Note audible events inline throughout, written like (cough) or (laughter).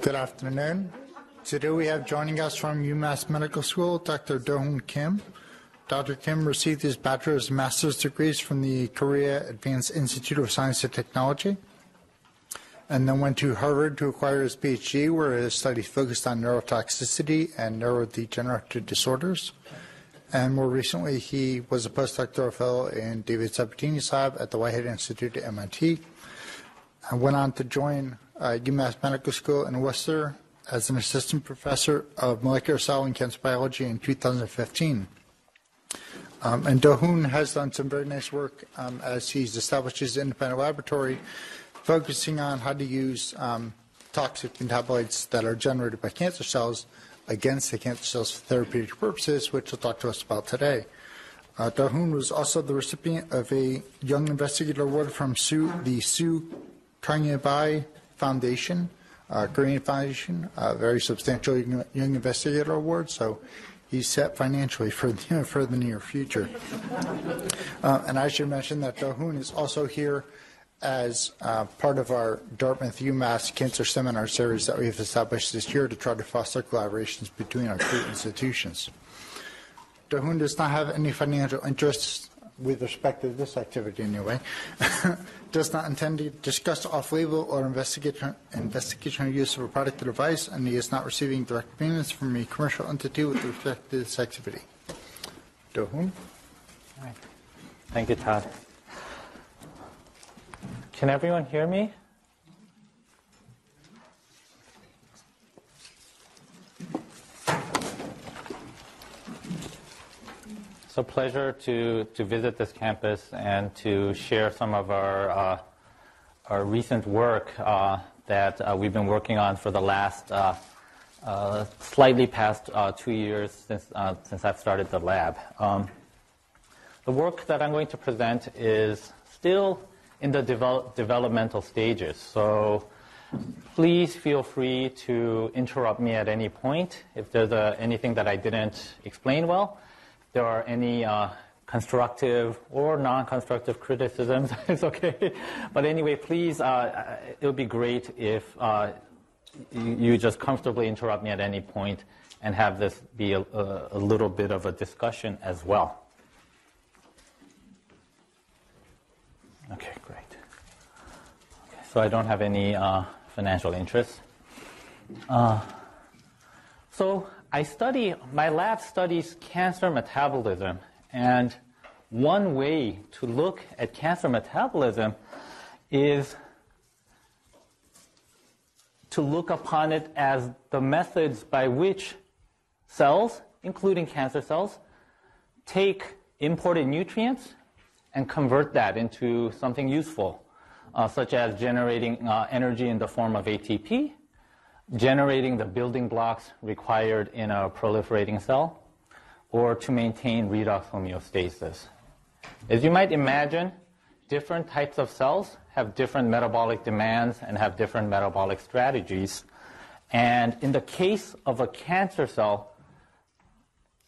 Good afternoon. Today we have joining us from UMass Medical School, Dr. Do-Hoon Kim. Dr. Kim received his bachelor's and master's degrees from the Korea Advanced Institute of Science and Technology, and then went to Harvard to acquire his PhD, where his studies focused on neurotoxicity and neurodegenerative disorders. And more recently, he was a postdoctoral fellow in David Sabatini's lab at the Whitehead Institute at MIT, and went on to join uh, UMass Medical School in Worcester as an assistant professor of molecular cell and cancer biology in 2015. Um, and Do-Hoon has done some very nice work um, as he's established his independent laboratory, focusing on how to use um, toxic metabolites that are generated by cancer cells against the cancer cells for therapeutic purposes, which he'll talk to us about today. Uh, Do-Hoon was also the recipient of a Young Investigator Award from Su, the Su Kangye Foundation, uh, Korean Foundation, a very substantial Young Investigator Award. So he's set financially for the, (laughs) for the near future. Uh, and I should mention that Do-Hoon is also here as uh, part of our Dartmouth UMass Cancer Seminar Series that we've established this year to try to foster collaborations between our two institutions. Do-Hoon does not have any financial interests with respect to this activity anyway, (laughs) does not intend to discuss off-label or investigation, investigational use of a product or device, and he is not receiving direct payments from a commercial entity with respect to this activity. Do-Hoon? Thank you, Todd. Can everyone hear me? It's a pleasure to, to visit this campus and to share some of our, uh, our recent work uh, that uh, we've been working on for the last uh, uh, slightly past uh, two years since, since I've started the lab. Um, the work that I'm going to present is still in the develop, developmental stages, so please feel free to interrupt me at any point if there's anything that I didn't explain well there are any uh, constructive or non-constructive criticisms, (laughs) it's okay. But anyway, please, uh, uh, it would be great if uh, you just comfortably interrupt me at any point and have this be a, a little bit of a discussion as well. Okay, great. Okay, so I don't have any uh, financial interests. Uh, so I study, my lab studies cancer metabolism, and one way to look at cancer metabolism is to look upon it as the methods by which cells, including cancer cells, take imported nutrients and convert that into something useful, uh, such as generating uh, energy in the form of ATP generating the building blocks required in a proliferating cell, or to maintain redox homeostasis. As you might imagine, different types of cells have different metabolic demands and have different metabolic strategies. And in the case of a cancer cell,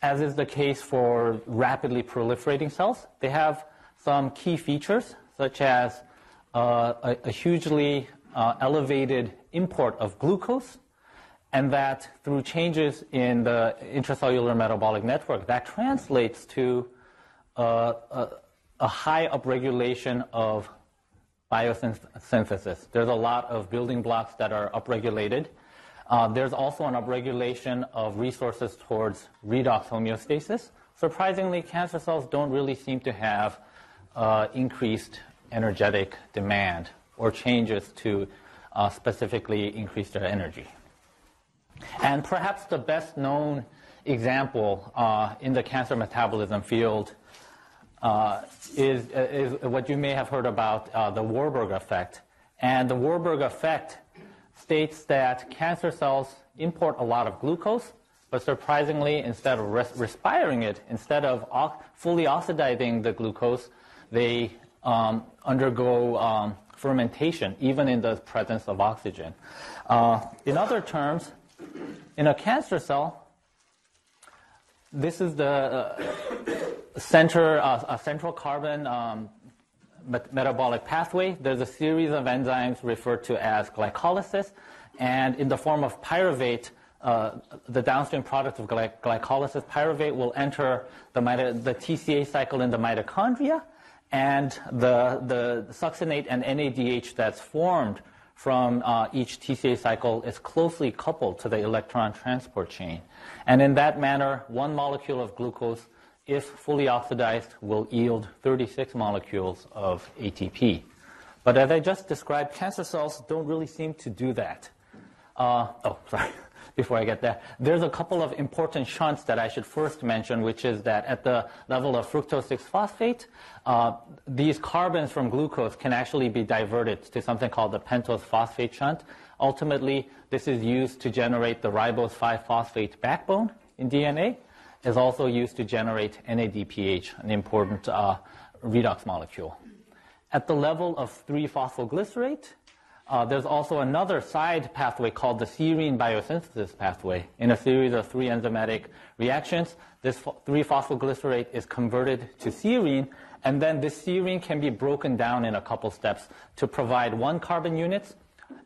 as is the case for rapidly proliferating cells, they have some key features, such as uh, a, a, hugely uh, elevated import of glucose, and that through changes in the intracellular metabolic network, that translates to uh, a, a, high upregulation of biosynthesis. There's a lot of building blocks that are upregulated. Uh, there's also an upregulation of resources towards redox homeostasis. Surprisingly, cancer cells don't really seem to have uh, increased energetic demand or changes to uh, specifically increase their energy. And perhaps the best known example uh, in the cancer metabolism field uh, is, is, what you may have heard about uh, the Warburg effect. And the Warburg effect states that cancer cells import a lot of glucose, but surprisingly, instead of res- respiring it, instead of o- fully oxidizing the glucose, they um, undergo um, fermentation, even in the presence of oxygen. Uh, in other terms, in a cancer cell, this is the uh, center, uh, central carbon um, met- metabolic pathway. There's a series of enzymes referred to as glycolysis, and in the form of pyruvate, uh, the downstream product of gly- glycolysis, pyruvate will enter the, the TCA cycle in the mitochondria, and the, the succinate and NADH that's formed from uh, each TCA cycle is closely coupled to the electron transport chain. And in that manner, one molecule of glucose, if fully oxidized, will yield 36 molecules of ATP. But as I just described, cancer cells don't really seem to do that. Uh, oh, (laughs) sorry before I get there. There's a couple of important shunts that I should first mention, which is that at the level of fructose 6-phosphate, uh, these carbons from glucose can actually be diverted to something called the pentose phosphate shunt. Ultimately, this is used to generate the ribose 5-phosphate backbone in DNA. Is also used to generate NADPH, an important uh, redox molecule. At the level of 3-phosphoglycerate, uh, there's also another side pathway called the serine biosynthesis pathway. In a series of three enzymatic reactions, this 3-phosphoglycerate is converted to serine, and then this serine can be broken down in a couple steps to provide one carbon units,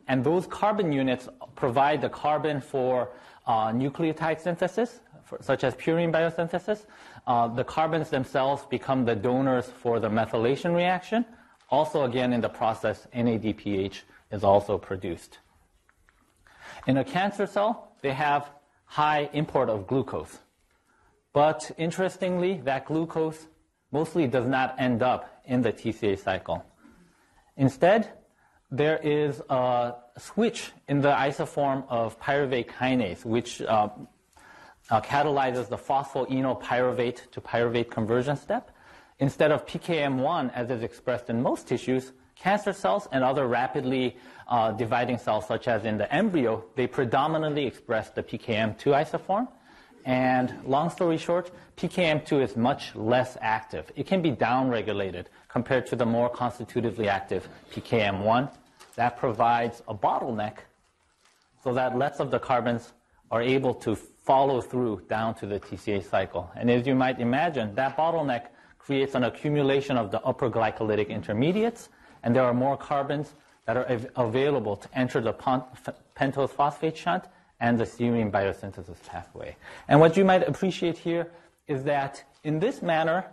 and those carbon units provide the carbon for uh, nucleotide synthesis, for, such as purine biosynthesis. Uh, the carbons themselves become the donors for the methylation reaction. Also, again, in the process, NADPH is also produced. In a cancer cell, they have high import of glucose. But interestingly, that glucose mostly does not end up in the TCA cycle. Instead, there is a switch in the isoform of pyruvate kinase, which uh, uh, catalyzes the phosphoenolpyruvate to pyruvate conversion step. Instead of PKM1, as is expressed in most tissues, Cancer cells and other rapidly uh, dividing cells, such as in the embryo, they predominantly express the PKM2 isoform. And long story short, PKM2 is much less active. It can be downregulated compared to the more constitutively active PKM1. That provides a bottleneck so that less of the carbons are able to follow through down to the TCA cycle. And as you might imagine, that bottleneck creates an accumulation of the upper glycolytic intermediates and there are more carbons that are av- available to enter the pentose phosphate shunt and the serine biosynthesis pathway. And what you might appreciate here is that in this manner,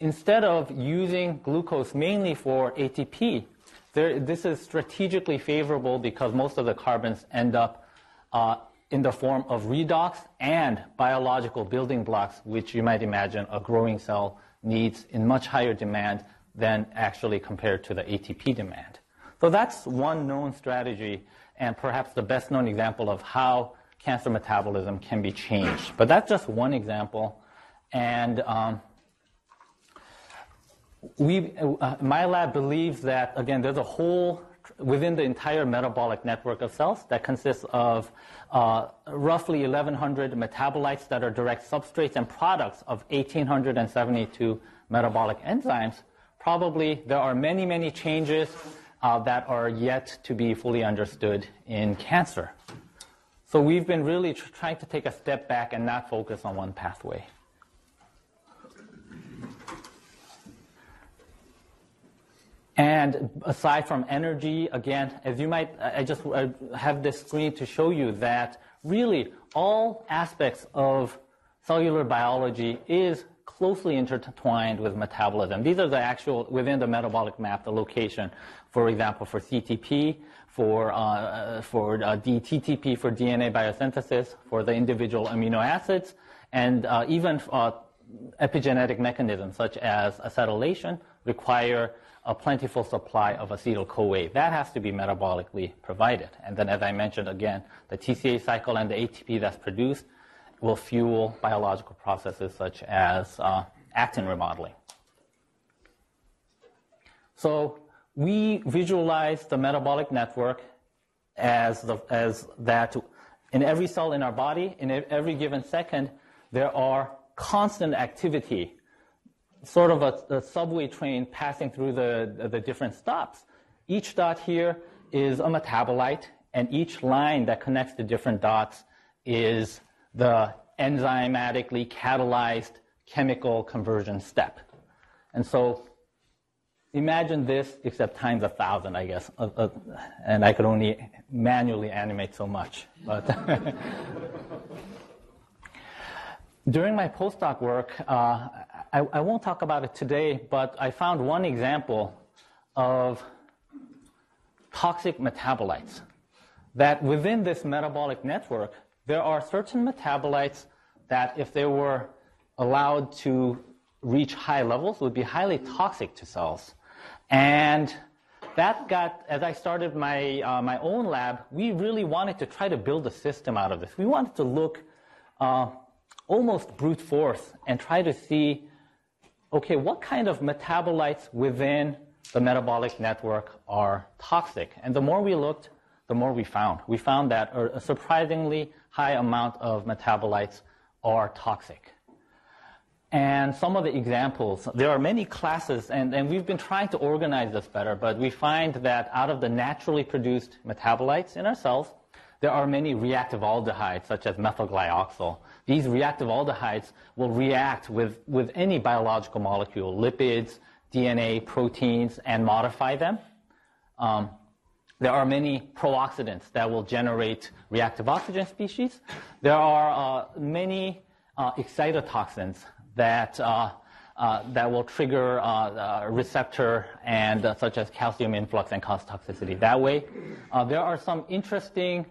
instead of using glucose mainly for ATP, there, this is strategically favorable because most of the carbons end up uh, in the form of redox and biological building blocks, which you might imagine a growing cell needs in much higher demand than actually compared to the ATP demand. So that's one known strategy and perhaps the best known example of how cancer metabolism can be changed. But that's just one example. And um, we, uh, my lab believes that, again, there's a whole within the entire metabolic network of cells that consists of uh, roughly 1,100 metabolites that are direct substrates and products of 1,872 metabolic enzymes probably there are many, many changes uh, that are yet to be fully understood in cancer. So we've been really tr- trying to take a step back and not focus on one pathway. And aside from energy, again, as you might, I just have this screen to show you that really all aspects of cellular biology is closely intertwined with metabolism. These are the actual, within the metabolic map, the location, for example, for CTP, for, uh, for uh, DTTP, for DNA biosynthesis, for the individual amino acids, and uh, even uh, epigenetic mechanisms such as acetylation require a plentiful supply of acetyl-CoA. That has to be metabolically provided. And then, as I mentioned again, the TCA cycle and the ATP that's produced will fuel biological processes such as uh, actin remodeling. So we visualize the metabolic network as, the, as that in every cell in our body, in every given second, there are constant activity, sort of a, a subway train passing through the, the different stops. Each dot here is a metabolite, and each line that connects the different dots is the enzymatically catalyzed chemical conversion step. And so imagine this except times a thousand, I guess. Uh, uh, and I could only manually animate so much. But (laughs) during my postdoc work, uh, I, I, won't talk about it today, but I found one example of toxic metabolites. That within this metabolic network, there are certain metabolites that, if they were allowed to reach high levels, would be highly toxic to cells. And that got, as I started my, uh, my own lab, we really wanted to try to build a system out of this. We wanted to look uh, almost brute force and try to see, okay, what kind of metabolites within the metabolic network are toxic? And the more we looked, the more we found. We found that a surprisingly high amount of metabolites are toxic. And some of the examples, there are many classes, and, and we've been trying to organize this better, but we find that out of the naturally produced metabolites in our cells, there are many reactive aldehydes, such as methylglyoxal. These reactive aldehydes will react with, with any biological molecule, lipids, DNA, proteins, and modify them. Um, there are many prooxidants that will generate reactive oxygen species. There are uh, many uh, excitotoxins that uh, uh, that will trigger uh, a receptor and uh, such as calcium influx and cause toxicity. That way, uh, there are some interesting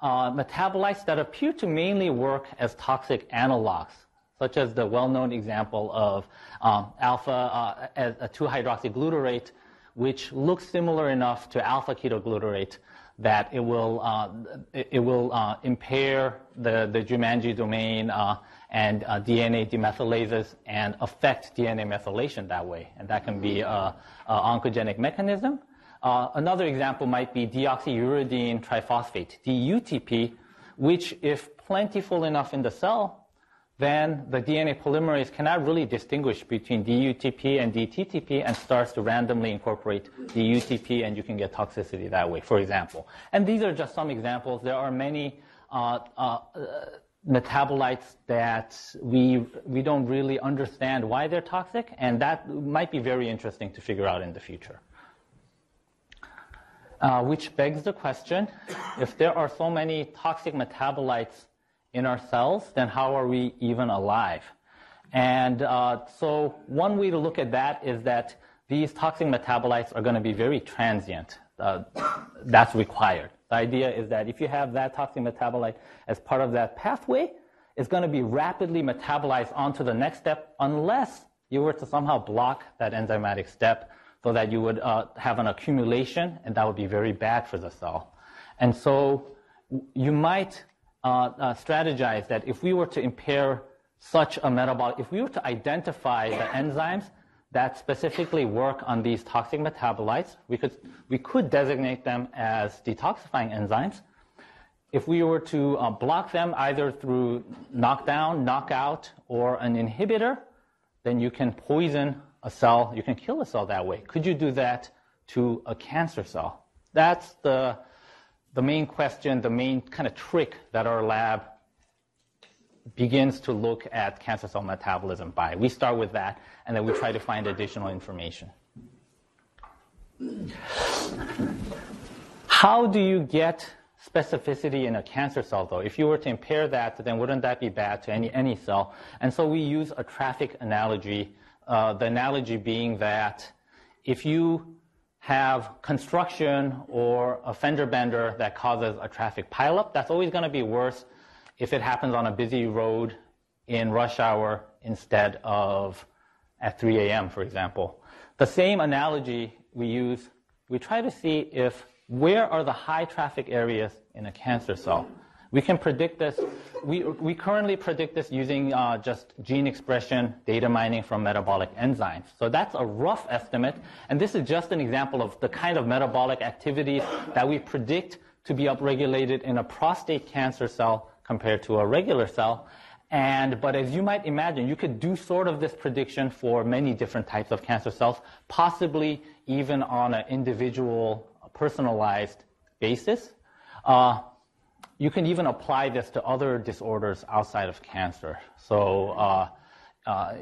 uh, metabolites that appear to mainly work as toxic analogs, such as the well-known example of um, alpha 2-hydroxyglutarate, which looks similar enough to alpha ketoglutarate that it will it, it, will impair the the Jumanji domain and uh, DNA demethylases and affect DNA methylation that way. And that can be an oncogenic mechanism. Uh, another example might be deoxyuridine triphosphate, DUTP, which, if plentiful enough in the cell, then the DNA polymerase cannot really distinguish between DUTP and DTTP and starts to randomly incorporate DUTP, and you can get toxicity that way, for example. And these are just some examples. There are many uh, uh, metabolites that we, we don't really understand why they're toxic, and that might be very interesting to figure out in the future. Uh, which begs the question, if there are so many toxic metabolites in our cells, then how are we even alive? And uh, so one way to look at that is that these toxic metabolites are going to be very transient. Uh, that's required. The idea is that if you have that toxic metabolite as part of that pathway, it's going to be rapidly metabolized onto the next step unless you were to somehow block that enzymatic step so that you would uh, have an accumulation and that would be very bad for the cell. And so you might strategize that if we were to impair such a metabolic, if we were to identify the enzymes that specifically work on these toxic metabolites. We could, we could designate them as detoxifying enzymes. If we were to uh, block them either through knockdown, knockout, or an inhibitor, then you can poison a cell, you can kill a cell that way. Could you do that to a cancer cell? That's the, the main question, the main kind of trick that our lab begins to look at cancer cell metabolism by. We start with that, and then we try to find additional information. How do you get specificity in a cancer cell, though? If you were to impair that, then wouldn't that be bad to any, any cell? And so we use a traffic analogy, uh, the analogy being that if you have construction or a fender bender that causes a traffic pileup, that's always going to be worse if it happens on a busy road in rush hour instead of at 3 a.m., for example. The same analogy we use, we try to see if where are the high traffic areas in a cancer cell. We can predict this. We, we currently predict this using uh, just gene expression data mining from metabolic enzymes. So that's a rough estimate, and this is just an example of the kind of metabolic activities that we predict to be upregulated in a prostate cancer cell compared to a regular cell. And, but as you might imagine, you could do sort of this prediction for many different types of cancer cells, possibly even on an individual, personalized basis. Uh, you can even apply this to other disorders outside of cancer. So, uh, uh,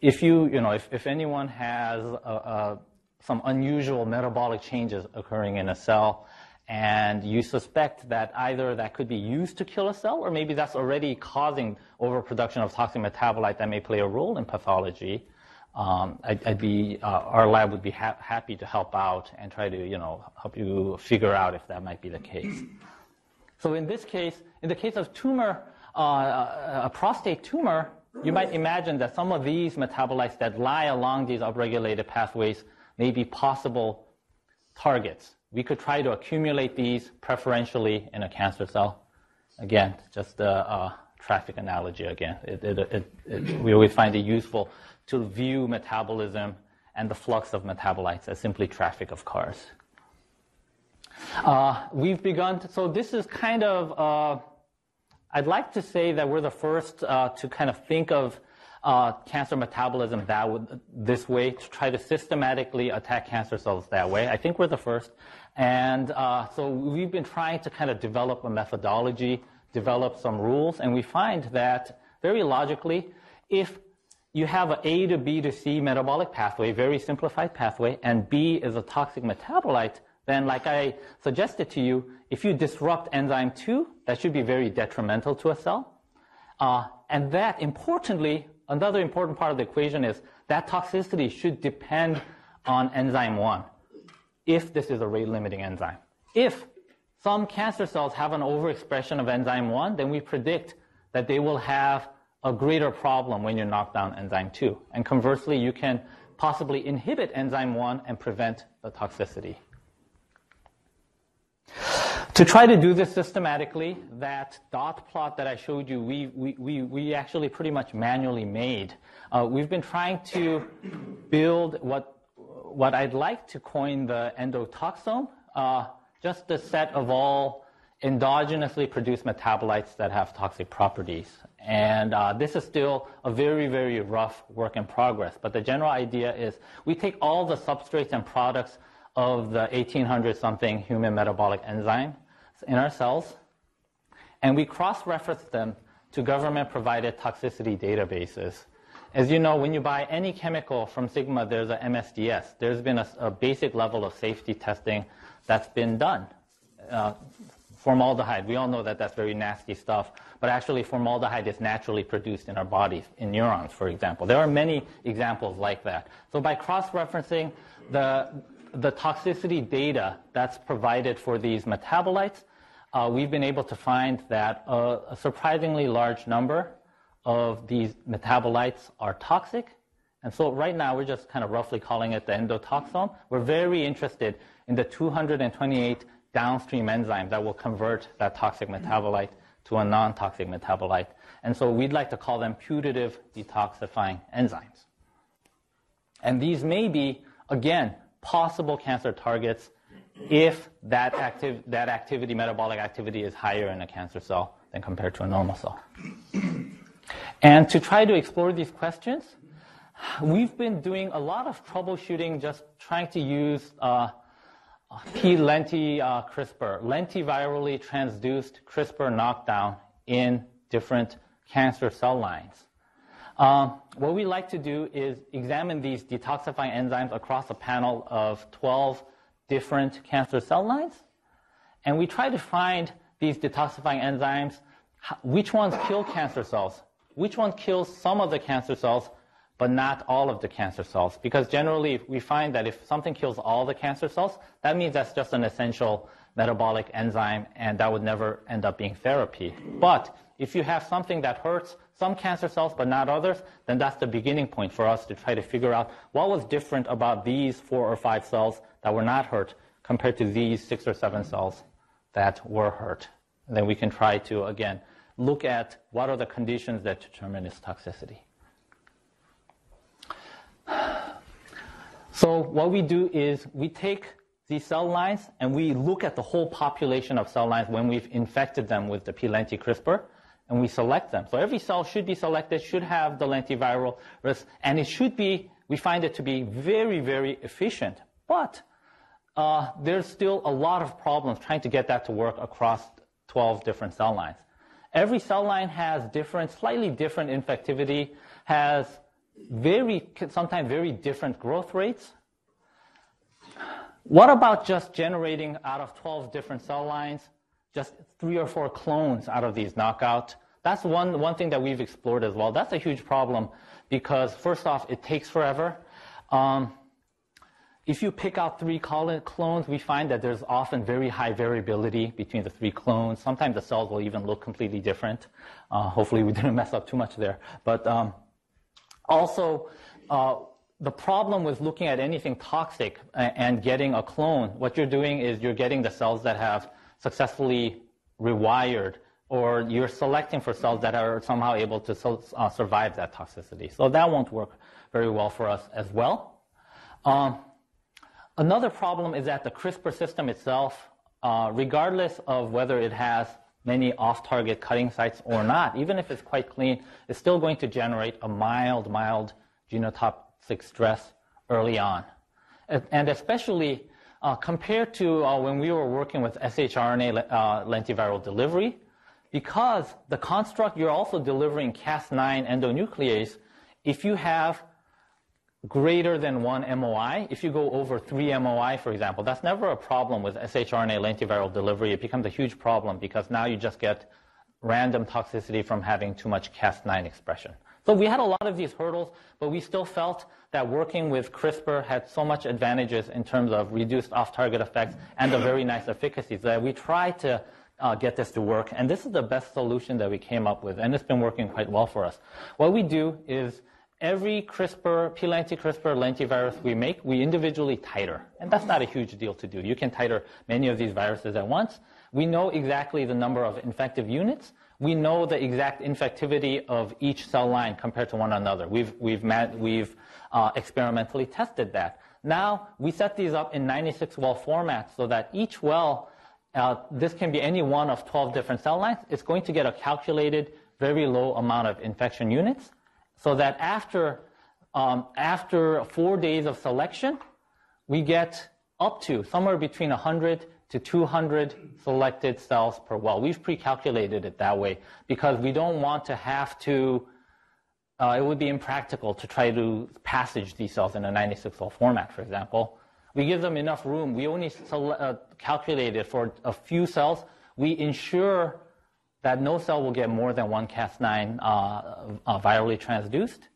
if you, you know, if, if anyone has a, a, some unusual metabolic changes occurring in a cell. And you suspect that either that could be used to kill a cell, or maybe that's already causing overproduction of toxic metabolite that may play a role in pathology. Um, I'd, I'd, be, uh, our lab would be ha- happy to help out and try to, you know, help you figure out if that might be the case. So in this case, in the case of tumor, uh, a prostate tumor, you might imagine that some of these metabolites that lie along these upregulated pathways may be possible targets. We could try to accumulate these preferentially in a cancer cell. Again, just a traffic analogy again. It, it, it, we always find it useful to view metabolism and the flux of metabolites as simply traffic of cars. Uh, we've begun, to, so this is kind of, uh, I'd like to say that we're the first uh, to kind of think of uh, cancer metabolism that would, this way to try to systematically attack cancer cells that way. I think we're the first. And uh, so we've been trying to kind of develop a methodology, develop some rules, and we find that very logically, if you have an A to B to C metabolic pathway, very simplified pathway, and B is a toxic metabolite, then like I suggested to you, if you disrupt enzyme 2, that should be very detrimental to a cell. Uh, and that, importantly, another important part of the equation is that toxicity should depend on enzyme 1, if this is a rate-limiting enzyme. If some cancer cells have an overexpression of enzyme 1, then we predict that they will have a greater problem when you knock down enzyme 2. And conversely, you can possibly inhibit enzyme 1 and prevent the toxicity. To try to do this systematically, that dot plot that I showed you, we, we, we, we actually pretty much manually made. Uh, we've been trying to build what, what I'd like to coin the endotoxome, uh, just the set of all endogenously produced metabolites that have toxic properties. And uh, this is still a very, very rough work in progress. But the general idea is we take all the substrates and products of the 1800 something human metabolic enzyme in our cells, and we cross-reference them to government-provided toxicity databases. As you know, when you buy any chemical from Sigma, there's a MSDS. There's been a, a basic level of safety testing that's been done. Uh, formaldehyde, we all know that that's very nasty stuff, but actually formaldehyde is naturally produced in our bodies, in neurons, for example. There are many examples like that. So by cross-referencing the the toxicity data that's provided for these metabolites, uh, we've been able to find that a, a, surprisingly large number of these metabolites are toxic. And so right now we're just kind of roughly calling it the endotoxome. We're very interested in the 228 downstream enzymes that will convert that toxic metabolite to a non-toxic metabolite. And so we'd like to call them putative detoxifying enzymes. And these may be, again, possible cancer targets if that, activ- that activity, metabolic activity, is higher in a cancer cell than compared to a normal cell. and to try to explore these questions, we've been doing a lot of troubleshooting, just trying to use uh, P-lenti uh, CRISPR, lentivirally transduced CRISPR knockdown in different cancer cell lines. Um, what we like to do is examine these detoxifying enzymes across a panel of 12 different cancer cell lines. And we try to find these detoxifying enzymes, which ones kill cancer cells, which one kills some of the cancer cells, but not all of the cancer cells. Because generally, we find that if something kills all the cancer cells, that means that's just an essential metabolic enzyme, and that would never end up being therapy. But if you have something that hurts some cancer cells but not others, then that's the beginning point for us to try to figure out what was different about these four or five cells that were not hurt compared to these six or seven cells that were hurt. And then we can try to, again, look at what are the conditions that determine its toxicity. So what we do is we take these cell lines and we look at the whole population of cell lines when we've infected them with the P-lenti CRISPR and we select them. So every cell should be selected, should have the lentiviral risk, and it should be, we find it to be very, very efficient. But uh, there's still a lot of problems trying to get that to work across 12 different cell lines. Every cell line has different, slightly different infectivity, has very, sometimes very different growth rates. What about just generating out of 12 different cell lines, just three or four clones out of these knockout? That's one, one thing that we've explored as well. That's a huge problem because first off, it takes forever. Um, if you pick out three clones, we find that there's often very high variability between the three clones. Sometimes the cells will even look completely different. Uh, hopefully, we didn't (laughs) mess up too much there. But um, also, uh, the problem with looking at anything toxic and getting a clone, what you're doing is you're getting the cells that have successfully rewired, or you're selecting for cells that are somehow able to uh, survive that toxicity. So that won't work very well for us as well. Um, Another problem is that the CRISPR system itself, uh, regardless of whether it has many off-target cutting sites or not, even if it's quite clean, is still going to generate a mild, mild genotoxic stress early on. And especially compared to uh, when we were working with shRNA uh, lentiviral delivery, because the construct you're also delivering Cas9 endonuclease, if you have greater than one MOI. If you go over three MOI, for example, that's never a problem with shRNA lentiviral delivery. It becomes a huge problem because now you just get random toxicity from having too much Cas9 expression. So we had a lot of these hurdles, but we still felt that working with CRISPR had so much advantages in terms of reduced off-target effects and a very nice efficacy that we tried to uh, get this to work. And this is the best solution that we came up with, and it's been working quite well for us. What we do is every CRISPR, P-lenti-CRISPR lentivirus we make, we individually titer. And that's not a huge deal to do. You can titer many of these viruses at once. We know exactly the number of infective units. We know the exact infectivity of each cell line compared to one another. We've, we've, we've uh, experimentally tested that. Now, we set these up in 96 well formats so that each well, uh, this can be any one of 12 different cell lines. It's going to get a calculated, very low amount of infection units so that after, um, after four days of selection, we get up to somewhere between 100 to 200 selected cells per well. We've pre-calculated it that way because we don't want to have to, uh, it would be impractical to try to passage these cells in a 96 cell format, for example. We give them enough room. We only uh, calculate it for a few cells. We ensure that no cell will get more than one Cas9 uh, uh, virally transduced.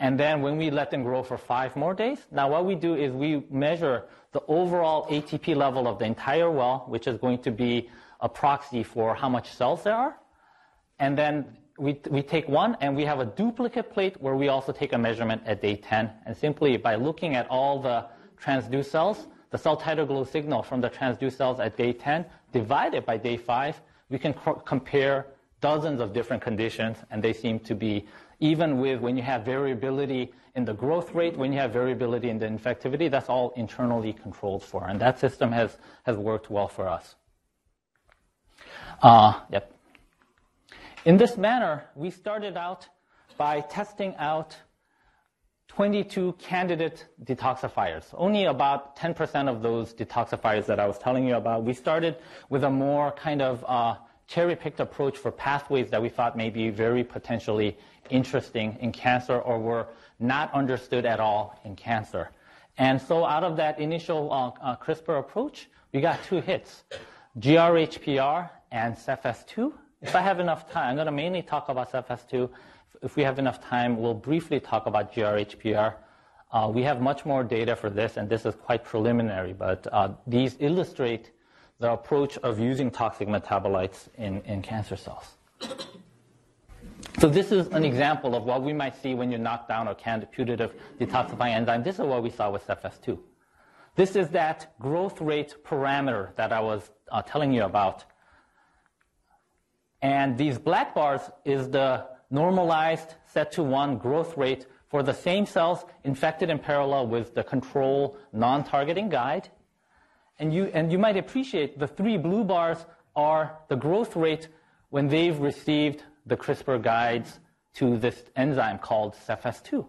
And then when we let them grow for five more days, now what we do is we measure the overall ATP level of the entire well, which is going to be a proxy for how much cells there are. And then we, we take one and we have a duplicate plate where we also take a measurement at day 10. And simply by looking at all the transduced cells, the cell titer glow signal from the transduced cells at day 10 divided by day 5, we can compare dozens of different conditions, and they seem to be, even with when you have variability in the growth rate, when you have variability in the infectivity, that's all internally controlled for. And that system has, has worked well for us. Uh, yep. In this manner, we started out by testing out 22 candidate detoxifiers. Only about 10% of those detoxifiers that I was telling you about. We started with a more kind of uh, cherry-picked approach for pathways that we thought may be very potentially interesting in cancer or were not understood at all in cancer. And so out of that initial uh, uh, CRISPR approach, we got two hits, GRHPR and CEPHAS2. If I have enough time, I'm going to mainly talk about CEPHAS2 if we have enough time, we'll briefly talk about GRHPR. Uh, we have much more data for this, and this is quite preliminary, but uh, these illustrate the approach of using toxic metabolites in, in cancer cells. So this is an example of what we might see when you knock down a canned putative detoxifying enzyme. This is what we saw with CEPHAS2. This is that growth rate parameter that I was uh, telling you about. And these black bars is the normalized set to 1 growth rate for the same cells infected in parallel with the control non-targeting guide. And you, and you might appreciate the three blue bars are the growth rate when they've received the CRISPR guides to this enzyme called CEPHAS2.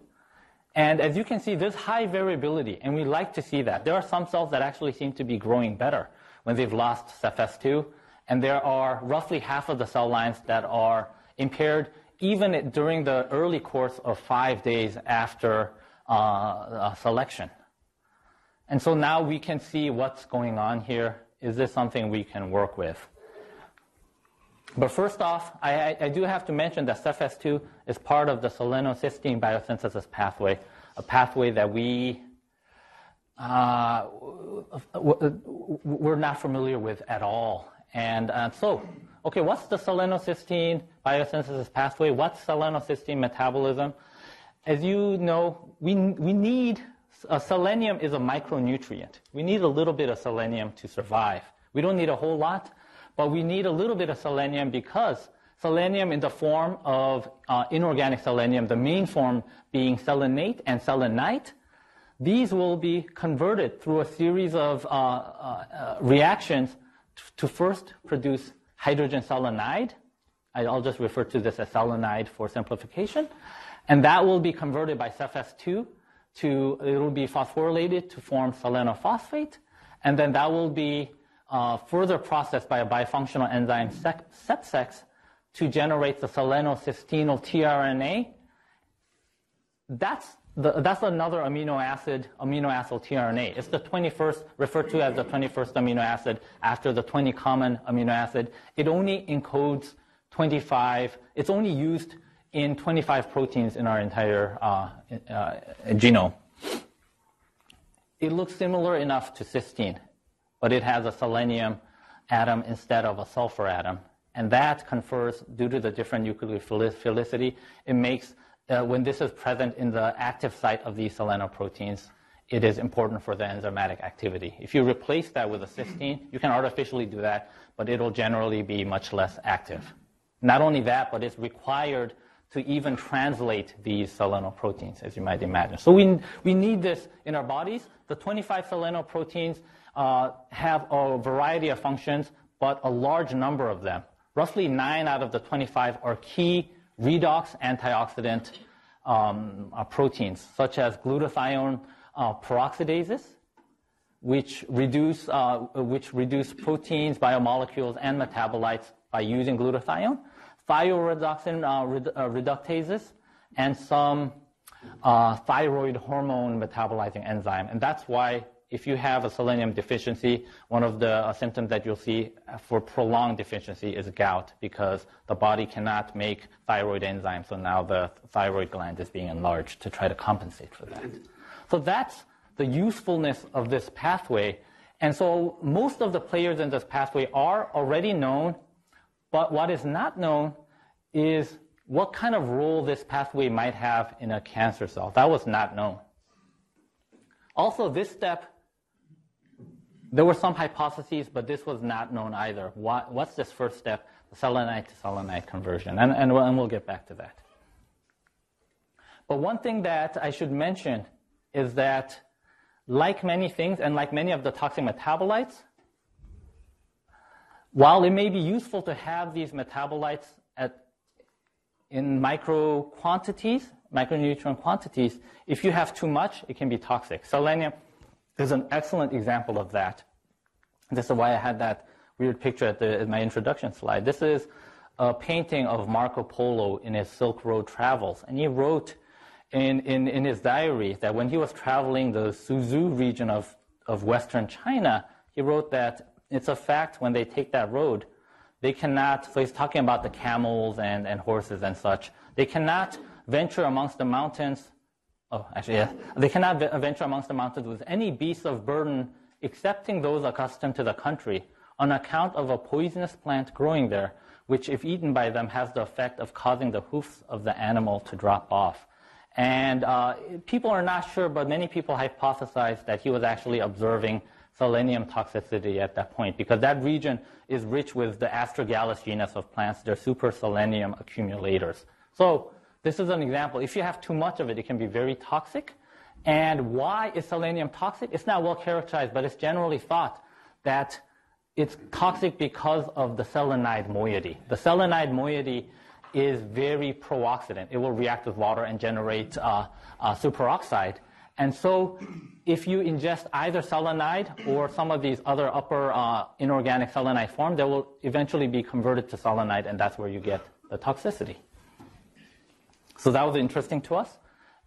And as you can see, there's high variability, and we like to see that. There are some cells that actually seem to be growing better when they've lost CEPHAS2, and there are roughly half of the cell lines that are impaired even during the early course of five days after uh, uh, selection. And so now we can see what's going on here. Is this something we can work with? But first off, I, I do have to mention that CEFS2 is part of the selenocysteine biosynthesis pathway, a pathway that we uh, we're not familiar with at all. And uh, so, okay, what's the selenocysteine biosynthesis pathway? What's selenocysteine metabolism? As you know, we, we need, uh, selenium is a micronutrient. We need a little bit of selenium to survive. We don't need a whole lot, but we need a little bit of selenium because selenium in the form of uh, inorganic selenium, the main form being selenate and selenite, these will be converted through a series of uh, uh, uh reactions to first produce hydrogen selenide. I'll just refer to this as selenide for simplification. And that will be converted by CEFS2 to, it will be phosphorylated to form selenophosphate. And then that will be uh, further processed by a bifunctional enzyme SEPSEX to generate the selenocystenyl tRNA. That's the, that's another amino acid, amino acid tRNA. It's the 21st, referred to as the 21st amino acid after the 20 common amino acid. It only encodes 25, it's only used in 25 proteins in our entire uh, uh, genome. It looks similar enough to cysteine, but it has a selenium atom instead of a sulfur atom. And that confers, due to the different nucleophilicity, it makes uh, when this is present in the active site of these selenoproteins, it is important for the enzymatic activity. If you replace that with a cysteine, you can artificially do that, but it'll generally be much less active. Not only that, but it's required to even translate these selenoproteins, as you might imagine. So we, we need this in our bodies. The 25 selenoproteins uh, have a variety of functions, but a large number of them, roughly 9 out of the 25, are key redox antioxidant um, uh, proteins, such as glutathione uh, peroxidases, which reduce, uh, which reduce proteins, biomolecules, and metabolites by using glutathione, thyroredoxin uh, uh, reductases, and some uh, thyroid hormone metabolizing enzyme. And that's why if you have a selenium deficiency, one of the symptoms that you'll see for prolonged deficiency is gout because the body cannot make thyroid enzymes. So now the thyroid gland is being enlarged to try to compensate for that. So that's the usefulness of this pathway. And so most of the players in this pathway are already known, but what is not known is what kind of role this pathway might have in a cancer cell. That was not known. Also, this step there were some hypotheses, but this was not known either. What, what's this first step, the selenite to selenite conversion? And, and, we'll, and we'll get back to that. But one thing that I should mention is that, like many things and like many of the toxic metabolites, while it may be useful to have these metabolites in micro quantities, micronutrient quantities, if you have too much, it can be toxic. Selenium is an excellent example of that. This is why I had that weird picture at, the, at my introduction slide. This is a painting of Marco Polo in his Silk Road travels. And he wrote in, in, in his diary that when he was traveling the Suzhou region of, of Western China, he wrote that it's a fact when they take that road, they cannot, so he's talking about the camels and, and horses and such, they cannot venture amongst the mountains Oh, actually, yes. They cannot venture amongst the mountains with any beasts of burden excepting those accustomed to the country on account of a poisonous plant growing there, which, if eaten by them, has the effect of causing the hoofs of the animal to drop off. And uh, people are not sure, but many people hypothesize that he was actually observing selenium toxicity at that point because that region is rich with the astragalus genus of plants. They're super selenium accumulators. So this is an example. If you have too much of it, it can be very toxic. And why is selenium toxic? It's not well characterized, but it's generally thought that it's toxic because of the selenide moiety. The selenide moiety is very pro-oxidant. It will react with water and generate uh, uh, superoxide. And so if you ingest either selenide or some of these other upper uh, inorganic selenide form, they will eventually be converted to selenide, and that's where you get the toxicity. So that was interesting to us.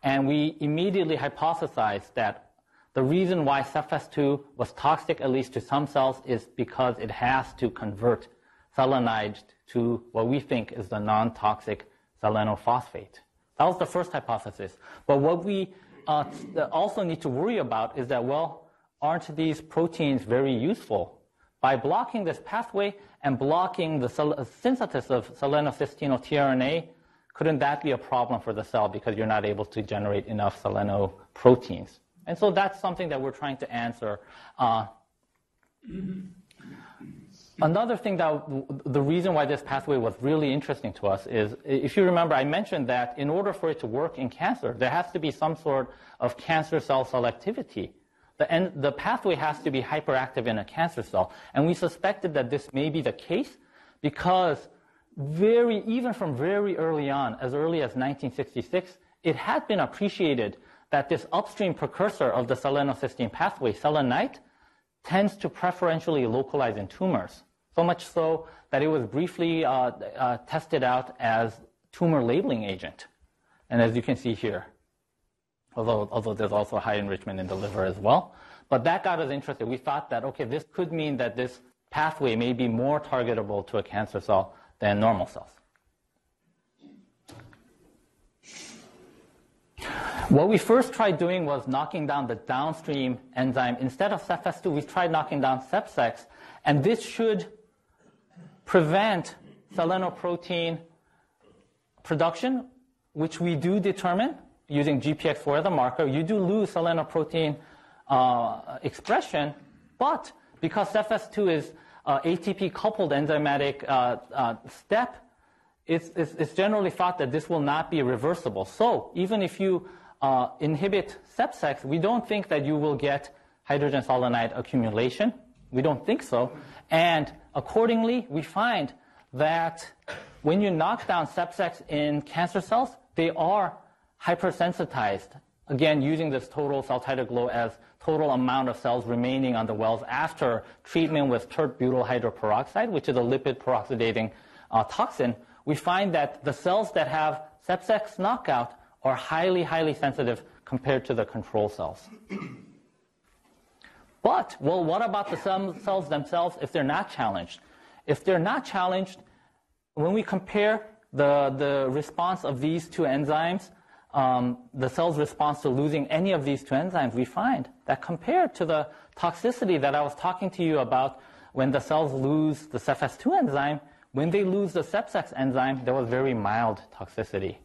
And we immediately hypothesized that the reason why CEPFS2 was toxic, at least to some cells, is because it has to convert selenide to what we think is the non-toxic selenophosphate. That was the first hypothesis. But what we uh, also need to worry about is that, well, aren't these proteins very useful? By blocking this pathway and blocking the synthesis of selenocysteine or tRNA, couldn't that be a problem for the cell because you're not able to generate enough selenoproteins? And so that's something that we're trying to answer. Uh, another thing that the reason why this pathway was really interesting to us is if you remember, I mentioned that in order for it to work in cancer, there has to be some sort of cancer cell selectivity. The, the pathway has to be hyperactive in a cancer cell. And we suspected that this may be the case because very, even from very early on, as early as 1966, it had been appreciated that this upstream precursor of the selenocysteine pathway, selenite, tends to preferentially localize in tumors. So much so that it was briefly uh, uh, tested out as tumor labeling agent. And as you can see here, although, although there's also high enrichment in the liver as well. But that got us interested. We thought that, okay, this could mean that this pathway may be more targetable to a cancer cell than normal cells. What we first tried doing was knocking down the downstream enzyme. Instead of CEPFS2, we tried knocking down CEPSEX, and this should prevent selenoprotein production, which we do determine using GPX4 as a marker, you do lose selenoprotein uh, expression, but because CEPFS2 is uh, ATP coupled enzymatic uh, uh, step, it's, it's, it's, generally thought that this will not be reversible. So even if you uh, inhibit CEPSEX, we don't think that you will get hydrogen selenide accumulation. We don't think so. And accordingly, we find that when you knock down CEPSEX in cancer cells, they are hypersensitized, again, using this total cell titer glow as total amount of cells remaining on the wells after treatment with tert-butyl hydroperoxide, which is a lipid peroxidating uh, toxin, we find that the cells that have CEPSEX knockout are highly, highly sensitive compared to the control cells. But, well, what about the cells themselves if they're not challenged? If they're not challenged, when we compare the, the response of these two enzymes, um, the cell's response to losing any of these two enzymes, we find that compared to the toxicity that I was talking to you about when the cells lose the CEPFS2 enzyme, when they lose the CEPSEX enzyme, there was very mild toxicity.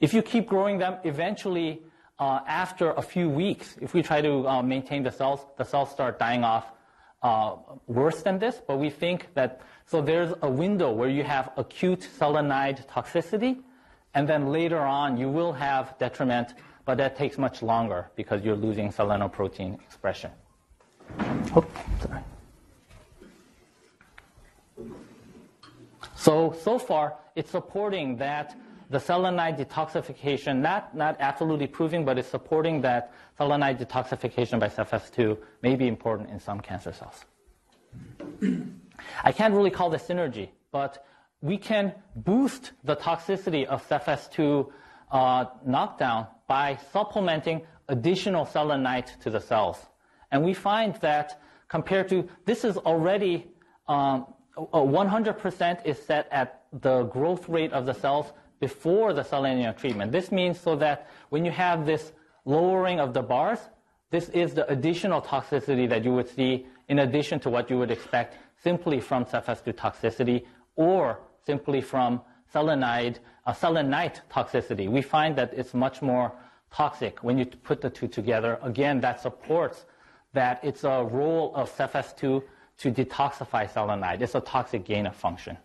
If you keep growing them, eventually, uh, after a few weeks, if we try to uh, maintain the cells, the cells start dying off uh, worse than this. But we think that so there's a window where you have acute selenide toxicity, and then later on, you will have detriment, but that takes much longer because you're losing selenoprotein expression. Oh, sorry. So, so far, it's supporting that the selenide detoxification, not, not absolutely proving, but it's supporting that selenide detoxification by CEPFS2 may be important in some cancer cells. I can't really call this synergy, but we can boost the toxicity of CEPFS2 uh, knockdown by supplementing additional selenite to the cells. And we find that compared to, this is already um, 100% is set at the growth rate of the cells before the selenium treatment. This means so that when you have this lowering of the bars, this is the additional toxicity that you would see in addition to what you would expect simply from CEPFS2 toxicity or simply from selenide, uh, selenite toxicity. We find that it's much more toxic when you put the two together. Again, that supports that it's a role of CEPFS2 to detoxify selenide. It's a toxic gain of function.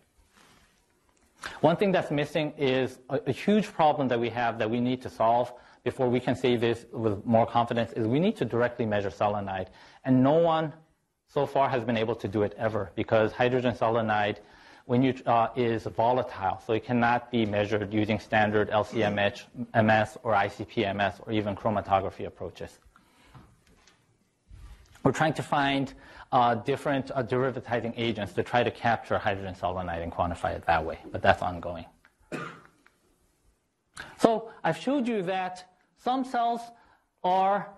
One thing that's missing is a, a, huge problem that we have that we need to solve before we can say this with more confidence is we need to directly measure selenide. And no one so far has been able to do it ever because hydrogen selenide when you, uh, is volatile, so it cannot be measured using standard LCMS MS or ICP-MS or even chromatography approaches. We're trying to find uh, different uh, derivatizing agents to try to capture hydrogen selenide and quantify it that way, but that's ongoing. So I've showed you that some cells are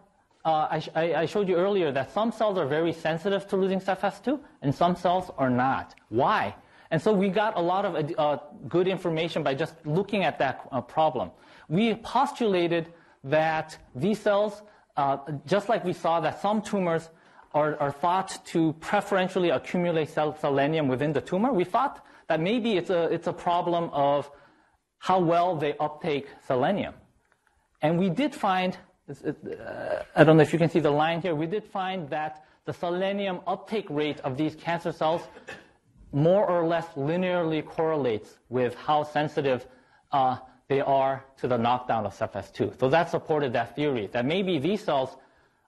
uh, I, I, showed you earlier that some cells are very sensitive to losing CFS2 and some cells are not. Why? And so we got a lot of uh, good information by just looking at that uh, problem. We postulated that these cells, uh, just like we saw that some tumors are, are thought to preferentially accumulate selenium within the tumor, we thought that maybe it's a, it's a problem of how well they uptake selenium. And we did find uh, I don't know if you can see the line here. We did find that the selenium uptake rate of these cancer cells more or less linearly correlates with how sensitive uh, they are to the knockdown of CFS2. So that supported that theory that maybe these cells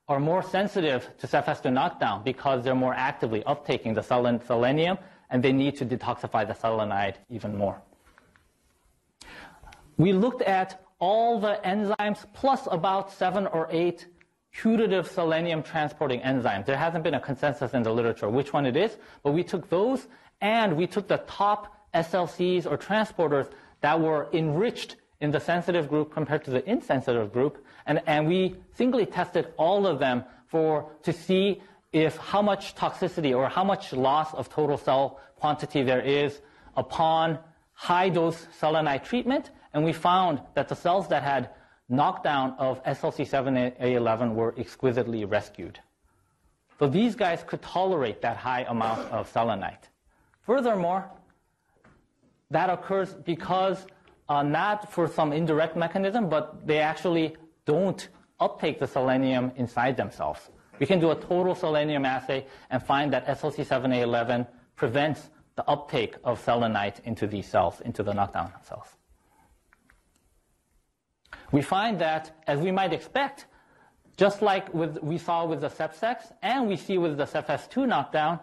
are more sensitive to CFS2 knockdown because they're more actively uptaking the selenium and they need to detoxify the selenide even more. We looked at all the enzymes plus about seven or eight putative selenium transporting enzymes. There hasn't been a consensus in the literature which one it is, but we took those and we took the top SLCs or transporters that were enriched in the sensitive group compared to the insensitive group, and, and we singly tested all of them for to see if how much toxicity or how much loss of total cell quantity there is upon high dose selenite treatment and we found that the cells that had knockdown of SLC7A11 were exquisitely rescued. So these guys could tolerate that high amount of selenite. Furthermore, that occurs because uh, not for some indirect mechanism, but they actually don't uptake the selenium inside themselves. We can do a total selenium assay and find that SLC7A11 prevents the uptake of selenite into these cells, into the knockdown cells we find that, as we might expect, just like with, we saw with the CEP6 and we see with the CEPS2 knockdown,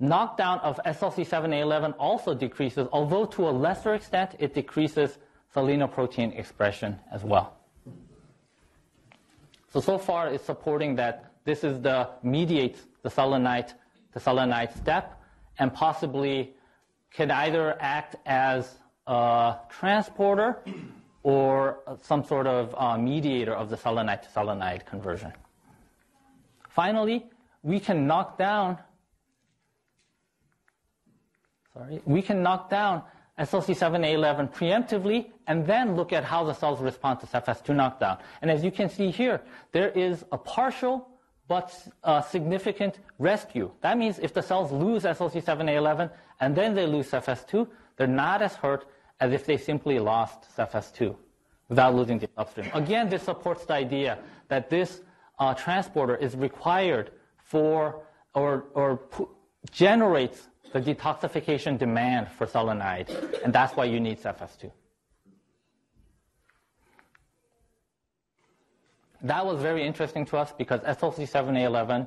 knockdown of SLC7A11 also decreases, although to a lesser extent, it decreases selenoprotein expression as well. So, so far it's supporting that this is the mediates the selenite, the selenite step, and possibly can either act as a transporter or some sort of uh, mediator of the selenite to selenide conversion. Finally, we can knock down we can knock down SLC7A11 preemptively and then look at how the cells respond to CFS2 knockdown. And as you can see here, there is a partial but uh, significant rescue. That means if the cells lose SLC7A11 and then they lose CFS2, they're not as hurt as if they simply lost CFS2 without losing the upstream. Again, this supports the idea that this uh, transporter is required for or, or generates the detoxification demand for selenide, and that's why you need CFS2. That was very interesting to us because SLC7A11,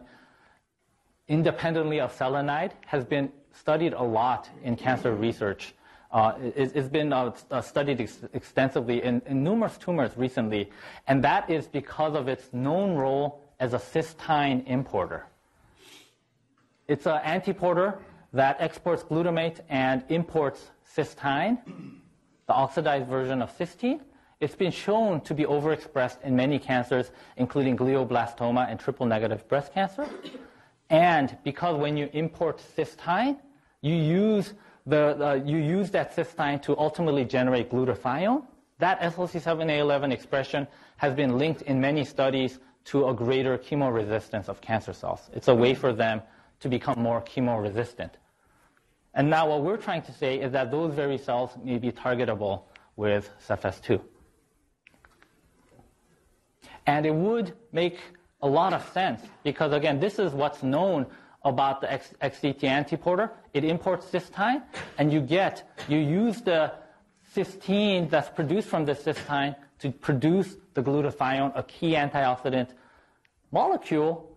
independently of selenide, has been studied a lot in cancer research uh, it, has been uh, uh, studied ex- extensively in, in, numerous tumors recently, and that is because of its known role as a cystine importer. It's an antiporter that exports glutamate and imports cysteine, the oxidized version of cysteine. It's been shown to be overexpressed in many cancers, including glioblastoma and triple negative breast cancer. And because when you import cysteine, you use the, the, you use that cysteine to ultimately generate glutathione. That SLC7A11 expression has been linked in many studies to a greater chemoresistance of cancer cells. It's a way for them to become more chemoresistant. And now what we're trying to say is that those very cells may be targetable with CFS2. And it would make a lot of sense because again, this is what's known about the X, XDT antiporter. It imports cystine, and you get, you use the cysteine that's produced from the cystine to produce the glutathione, a key antioxidant molecule.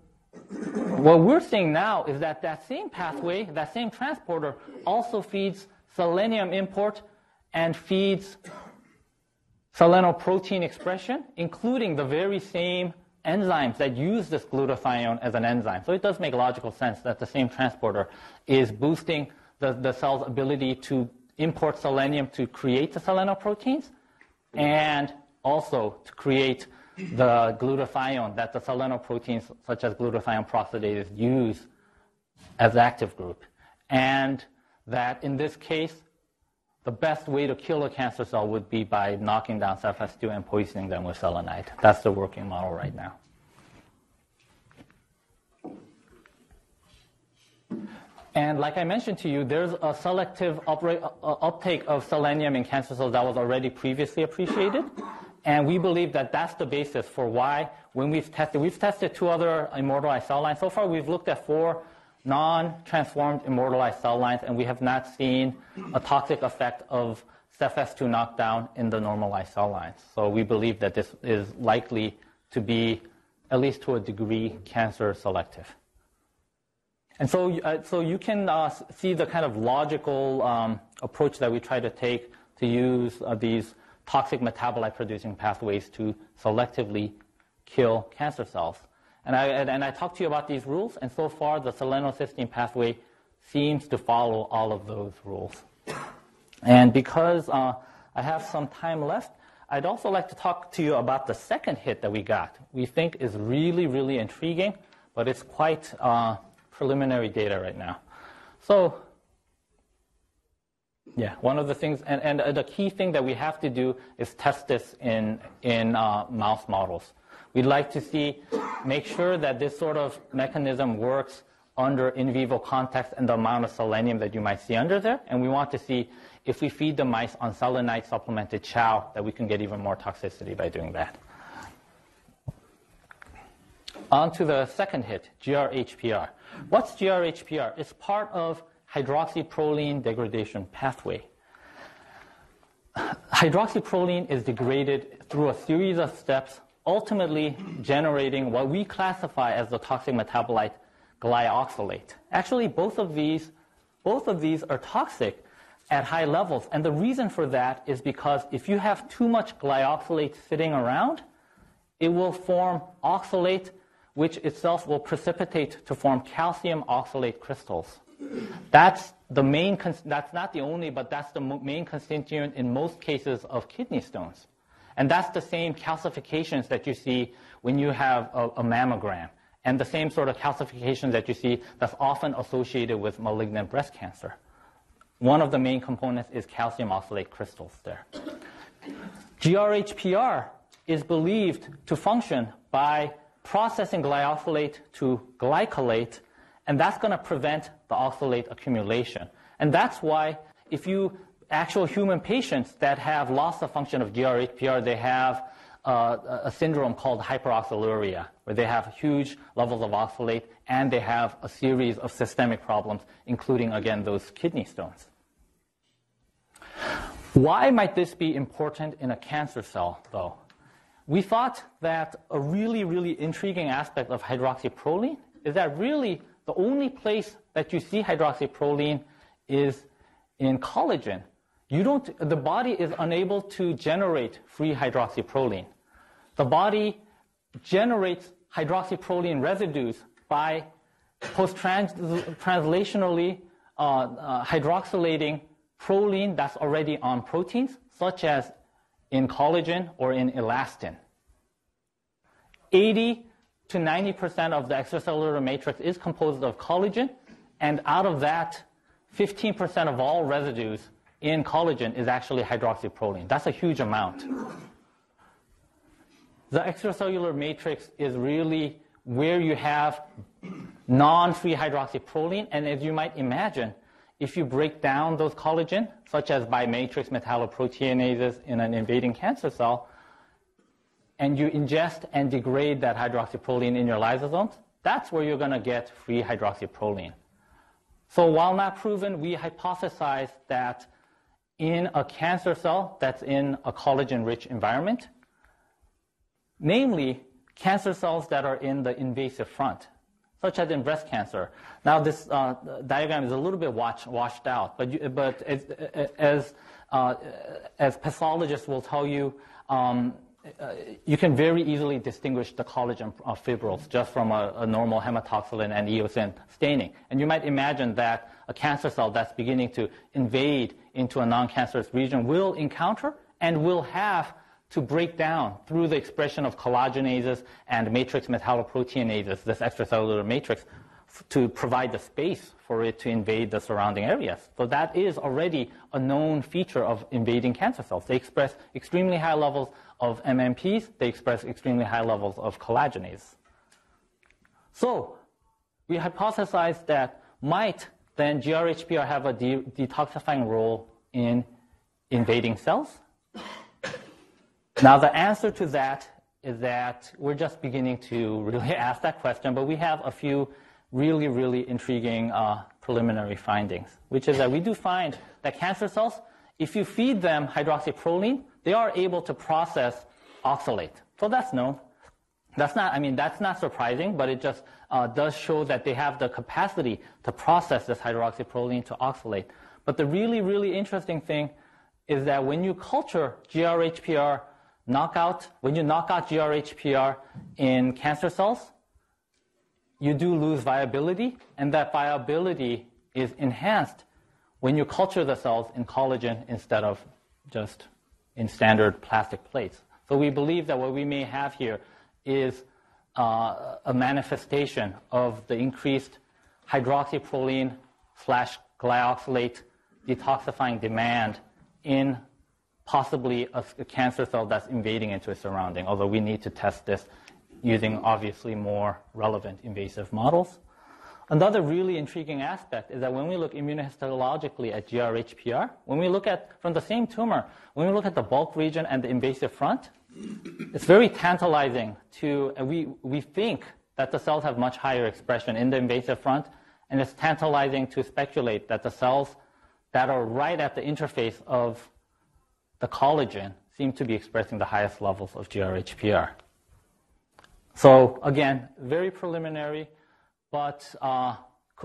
What we're seeing now is that that same pathway, that same transporter, also feeds selenium import and feeds selenoprotein expression, including the very same enzymes that use this glutathione as an enzyme. So it does make logical sense that the same transporter is boosting the, the cell's ability to import selenium to create the selenoproteins and also to create the glutathione that the selenoproteins such as glutathione peroxidase use as active group. And that in this case, the best way to kill a cancer cell would be by knocking down CEPH2 and poisoning them with selenite. That's the working model right now. And like I mentioned to you, there's a selective uh, uptake of selenium in cancer cells that was already previously appreciated. And we believe that that's the basis for why, when we've tested, we've tested two other immortalized cell lines. So far, we've looked at four non-transformed immortalized cell lines, and we have not seen a toxic effect of CEPH2 knockdown in the normalized cell lines. So we believe that this is likely to be, at least to a degree, cancer selective. And so, uh, so you can uh, see the kind of logical um, approach that we try to take to use uh, these toxic metabolite producing pathways to selectively kill cancer cells. And I, and I talked to you about these rules, and so far the selenocysteine pathway seems to follow all of those rules. And because uh, I have some time left, I'd also like to talk to you about the second hit that we got. We think is really, really intriguing, but it's quite uh, preliminary data right now. So, yeah, one of the things, and, and the key thing that we have to do is test this in, in uh, mouse models. We'd like to see, make sure that this sort of mechanism works under in vivo context and the amount of selenium that you might see under there. And we want to see if we feed the mice on selenite supplemented chow, that we can get even more toxicity by doing that. On to the second hit, GRHPR. What's GRHPR? It's part of hydroxyproline degradation pathway. (laughs) Hydroxyproline is degraded through a series of steps ultimately generating what we classify as the toxic metabolite glyoxylate. Actually, both of these, both of these are toxic at high levels. And the reason for that is because if you have too much glyoxylate sitting around, it will form oxalate, which itself will precipitate to form calcium oxalate crystals. That's the main, that's not the only, but that's the main constituent in most cases of kidney stones. And that's the same calcifications that you see when you have a, a mammogram, and the same sort of calcifications that you see that's often associated with malignant breast cancer. One of the main components is calcium oxalate crystals there. GRHPR is believed to function by processing glyoxylate to glycolate, and that's going to prevent the oxalate accumulation. And that's why if you actual human patients that have loss of function of GRHPR, they have uh, a syndrome called hyperoxaluria, where they have huge levels of oxalate and they have a series of systemic problems, including, again, those kidney stones. Why might this be important in a cancer cell, though? We thought that a really, really intriguing aspect of hydroxyproline is that really the only place that you see hydroxyproline is in collagen. You don't, the body is unable to generate free hydroxyproline. The body generates hydroxyproline residues by post-translationally uh, uh, hydroxylating proline that's already on proteins, such as in collagen or in elastin. 80 to 90% of the extracellular matrix is composed of collagen, and out of that, 15% of all residues in collagen is actually hydroxyproline. That's a huge amount. The extracellular matrix is really where you have non-free hydroxyproline, and as you might imagine, if you break down those collagen, such as by matrix metalloproteinases in an invading cancer cell, and you ingest and degrade that hydroxyproline in your lysosomes, that's where you're going to get free hydroxyproline. So while not proven, we hypothesize that in a cancer cell that's in a collagen-rich environment, namely cancer cells that are in the invasive front, such as in breast cancer. Now, this uh, diagram is a little bit watch, washed out, but, you, but as, as, uh, as, pathologists will tell you, um, uh, you can very easily distinguish the collagen uh, fibrils just from a, a, normal hematoxylin and eosin staining. And you might imagine that a cancer cell that's beginning to invade into a non-cancerous region will encounter and will have to break down through the expression of collagenases and matrix metalloproteinases, this extracellular matrix, to provide the space for it to invade the surrounding areas. So that is already a known feature of invading cancer cells. They express extremely high levels of MMPs, they express extremely high levels of collagenase. So we hypothesized that might then GRHPR have a de- detoxifying role in invading cells? Now, the answer to that is that we're just beginning to really (laughs) ask that question, but we have a few really, really intriguing uh, preliminary findings, which is that we do find that cancer cells, if you feed them hydroxyproline, they are able to process oxalate. So that's known. That's not, I mean, that's not surprising, but it just uh, does show that they have the capacity to process this hydroxyproline to oxalate. But the really, really interesting thing is that when you culture GRHPR knockout, when you knock out GRHPR in cancer cells, you do lose viability, and that viability is enhanced when you culture the cells in collagen instead of just in standard plastic plates. So we believe that what we may have here is uh, a manifestation of the increased hydroxyproline slash glyoxylate detoxifying demand in possibly a, a, cancer cell that's invading into its surrounding, although we need to test this using obviously more relevant invasive models. Another really intriguing aspect is that when we look immunohistologically at GRHPR, when we look at, from the same tumor, when we look at the bulk region and the invasive front, it's very tantalizing to, uh, we, we think that the cells have much higher expression in the invasive front, and it's tantalizing to speculate that the cells that are right at the interface of the collagen seem to be expressing the highest levels of GRHPR. So again, very preliminary, but uh,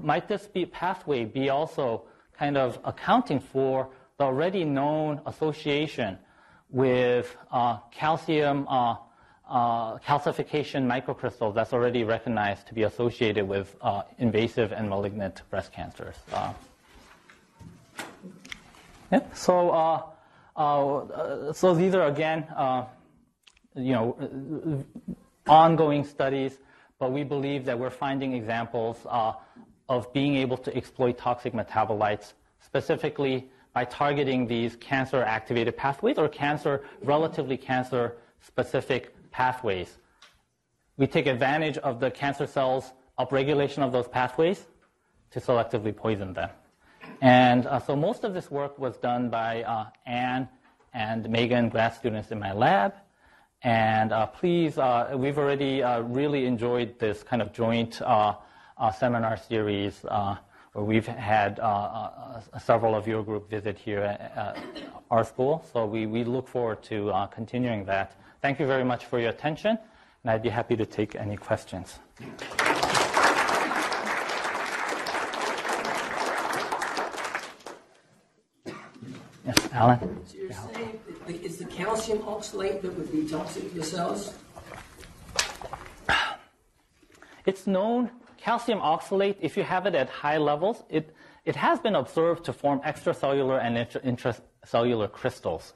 might this be pathway be also kind of accounting for the already known association with uh, calcium uh, uh, calcification microcrystals that's already recognized to be associated with uh, invasive and malignant breast cancers. Uh, yep. So, so these are again, you know, ongoing studies, but we believe that we're finding examples of being able to exploit toxic metabolites, specifically by targeting these cancer activated pathways or cancer, relatively cancer specific pathways. We take advantage of the cancer cells' upregulation of those pathways to selectively poison them. And uh, so most of this work was done by uh, Anne and Megan, grad students in my lab. And uh, please, uh, we've already uh, really enjoyed this kind of joint uh, seminar series where we've had uh, uh, several of your group visit here at our school. So we, we look forward to uh, continuing that. Thank you very much for your attention, and I'd be happy to take any questions. Yes, Alan? So it's the calcium oxalate that would be toxic to the cells? It's known calcium oxalate, if you have it at high levels, it, it has been observed to form extracellular and intracellular crystals.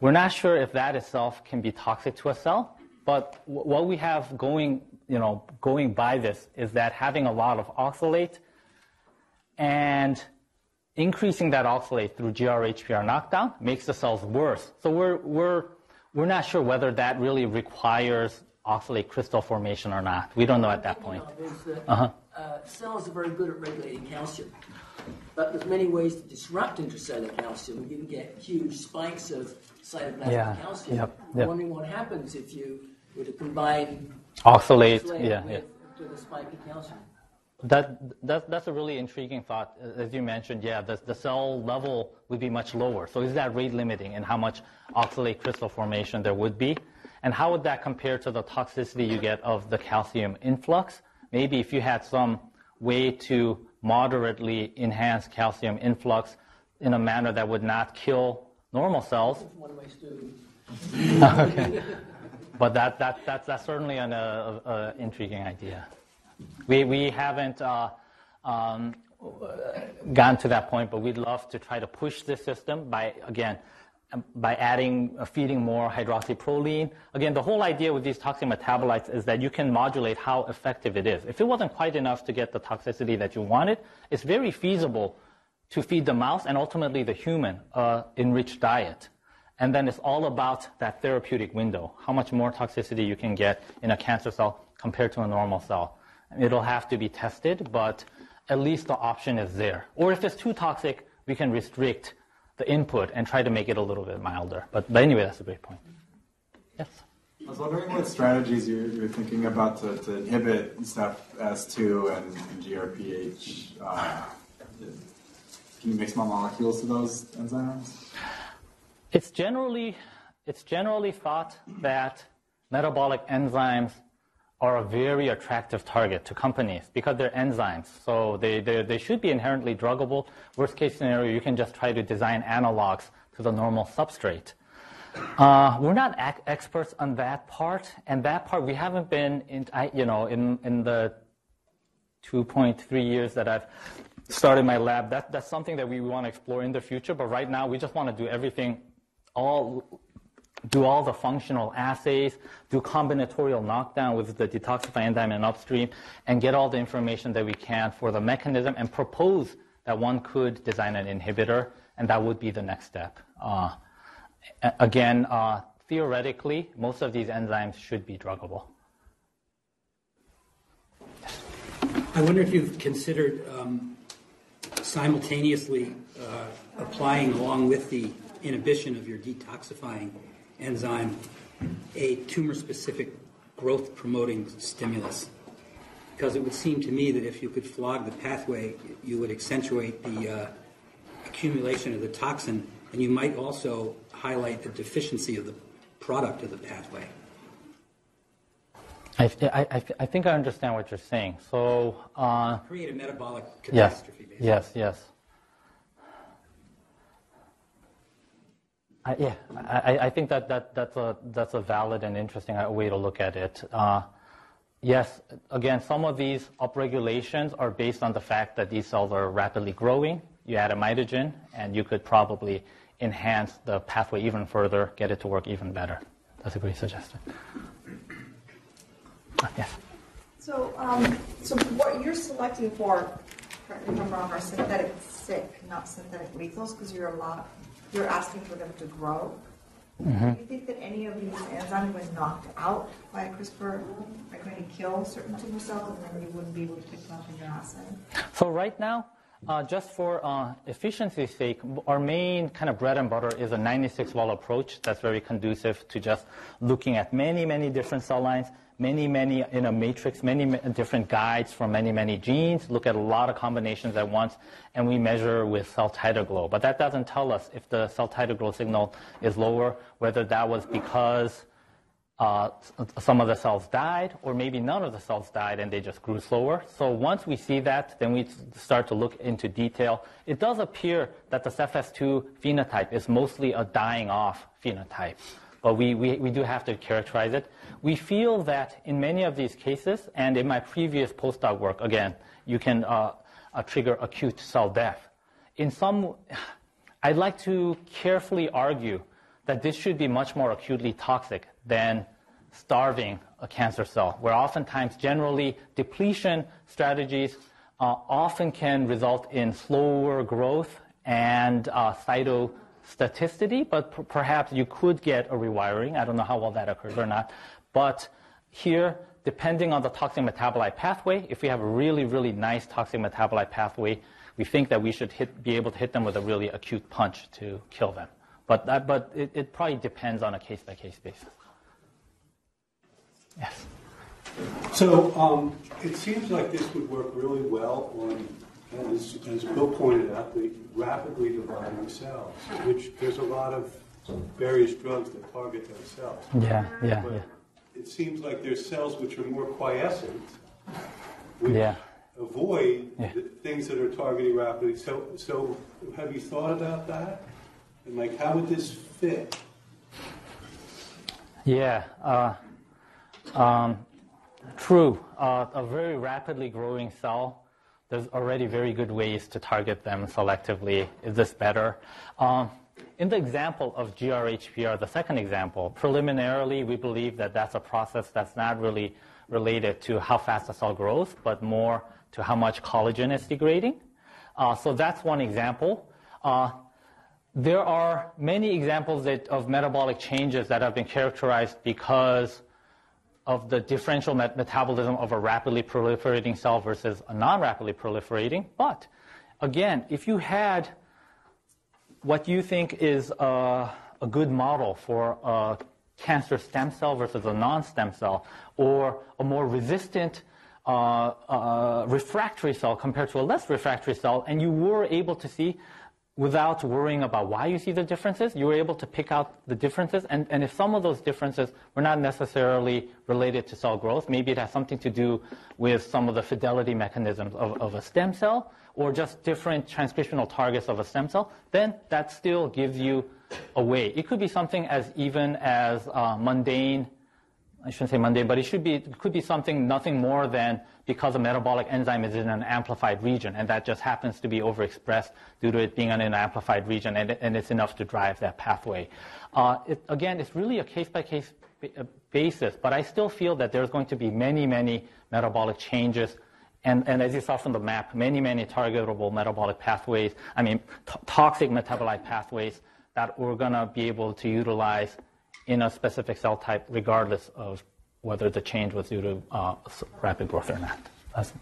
We're not sure if that itself can be toxic to a cell, but what we have going, you know, going by this is that having a lot of oxalate and increasing that oxalate through GRHPR knockdown makes the cells worse. So we're, we're, we're not sure whether that really requires oxalate crystal formation or not. We don't know at that point. Uh-huh. Uh, cells are very good at regulating calcium, but there's many ways to disrupt intracellular calcium. You can get huge spikes of cytoplasmic yeah. calcium. Yep. Yep. I'm wondering what happens if you were to combine oxalate, oxalate yeah, with, yeah. with a spike of calcium. That, that, that's a really intriguing thought. As you mentioned, yeah, the, the cell level would be much lower. So is that rate limiting in how much oxalate crystal formation there would be? And how would that compare to the toxicity you get of the calcium influx? Maybe if you had some way to moderately enhance calcium influx in a manner that would not kill normal cells. One of my students. (laughs) okay. But that, that, that, that's certainly an uh, uh, intriguing idea. We, we haven't uh, um, gotten to that point, but we'd love to try to push this system by, again, by adding, uh, feeding more hydroxyproline. Again, the whole idea with these toxic metabolites is that you can modulate how effective it is. If it wasn't quite enough to get the toxicity that you wanted, it's very feasible to feed the mouse and ultimately the human uh, enriched diet. And then it's all about that therapeutic window, how much more toxicity you can get in a cancer cell compared to a normal cell. It'll have to be tested, but at least the option is there. Or if it's too toxic, we can restrict the input and try to make it a little bit milder. But, but anyway, that's a great point. Yes? I was wondering what strategies you're, you're thinking about to, to inhibit SNEP-S2 and, and GRPH. Uh, can you make small molecules to those enzymes? It's generally, it's generally thought that metabolic enzymes are a very attractive target to companies because they're enzymes. So they, they, they should be inherently druggable. Worst case scenario, you can just try to design analogs to the normal substrate. Uh, we're not ac- experts on that part, and that part we haven't been in, you know, in, in the 2.3 years that I've started my lab. That, that's something that we want to explore in the future, but right now we just want to do everything all do all the functional assays, do combinatorial knockdown with the detoxify enzyme and upstream, and get all the information that we can for the mechanism and propose that one could design an inhibitor, and that would be the next step. Uh, again, uh, theoretically, most of these enzymes should be druggable. I wonder if you've considered um, simultaneously uh, applying along with the inhibition of your detoxifying enzyme a tumor specific growth promoting stimulus. Because it would seem to me that if you could flog the pathway, you would accentuate the uh, accumulation of the toxin, and you might also highlight the deficiency of the product of the pathway. I, I, I think I understand what you're saying. So, uh, create a metabolic catastrophe. Yes, yes, yes. I, yeah, I, I, think that, that that's, a, that's a valid and interesting uh, way to look at it. Uh, yes, again, some of these upregulations are based on the fact that these cells are rapidly growing. You add a mitogen, and you could probably enhance the pathway even further, get it to work even better. That's a great suggestion. Uh, yes. So, um, so what you're selecting for, correct me if I'm wrong, are synthetic sick, not synthetic lethals, because you're a lot you're asking for them to grow. Mm-hmm. Do you think that any of these enzymes, when knocked out by CRISPR, are going to kill certain tumor cells, and then you wouldn't be able to pick them up in your assay? So right now, uh, just for uh, efficiency's sake, our main kind of bread and butter is a 96-well approach that's very conducive to just looking at many, many different cell lines, many, many in a matrix, many different guides from many, many genes, look at a lot of combinations at once, and we measure with cell titer-glow. But that doesn't tell us if the cell titer-glow signal is lower, whether that was because uh, some of the cells died, or maybe none of the cells died and they just grew slower. So once we see that, then we start to look into detail. It does appear that the CEPHS2 phenotype is mostly a dying off phenotype but we, we, we do have to characterize it. We feel that in many of these cases, and in my previous postdoc work, again, you can uh, uh, trigger acute cell death. In some, I'd like to carefully argue that this should be much more acutely toxic than starving a cancer cell, where oftentimes generally depletion strategies uh, often can result in slower growth and uh, cyto staticity, but p- perhaps you could get a rewiring. I don't know how well that occurs or not. But here, depending on the toxic metabolite pathway, if we have a really, really nice toxic metabolite pathway, we think that we should hit, be able to hit them with a really acute punch to kill them. But, that, but it, it probably depends on a case by case basis. Yes. So um, it seems like this would work really well on as, as Bill pointed out, the rapidly dividing cells, which there's a lot of various drugs that target those cells. Yeah, yeah, but yeah. It seems like there's cells which are more quiescent, which yeah. avoid yeah. things that are targeting rapidly. So, so have you thought about that? And like, how would this fit? Yeah. Uh, um, true. Uh, a very rapidly growing cell there's already very good ways to target them selectively. Is this better? Um, in the example of GRHPR, the second example, preliminarily we believe that that's a process that's not really related to how fast the cell grows, but more to how much collagen is degrading. Uh, so that's one example. Uh, there are many examples that, of metabolic changes that have been characterized because of the differential met- metabolism of a rapidly proliferating cell versus a non-rapidly proliferating. But again, if you had what you think is a, a good model for a cancer stem cell versus a non-stem cell, or a more resistant uh, uh, refractory cell compared to a less refractory cell, and you were able to see without worrying about why you see the differences, you were able to pick out the differences. And, and if some of those differences were not necessarily related to cell growth, maybe it has something to do with some of the fidelity mechanisms of, of a stem cell, or just different transcriptional targets of a stem cell, then that still gives you a way. It could be something as even as uh, mundane I shouldn't say mundane, but it should be, it could be something nothing more than because a metabolic enzyme is in an amplified region, and that just happens to be overexpressed due to it being in an amplified region, and, and it's enough to drive that pathway. Uh, it, again, it's really a case-by-case uh, basis, but I still feel that there's going to be many, many metabolic changes and, and, as you saw from the map, many, many targetable metabolic pathways, I mean, t- toxic metabolite pathways that we're going to be able to utilize in a specific cell type, regardless of whether the change was due to uh, rapid growth or not. That's,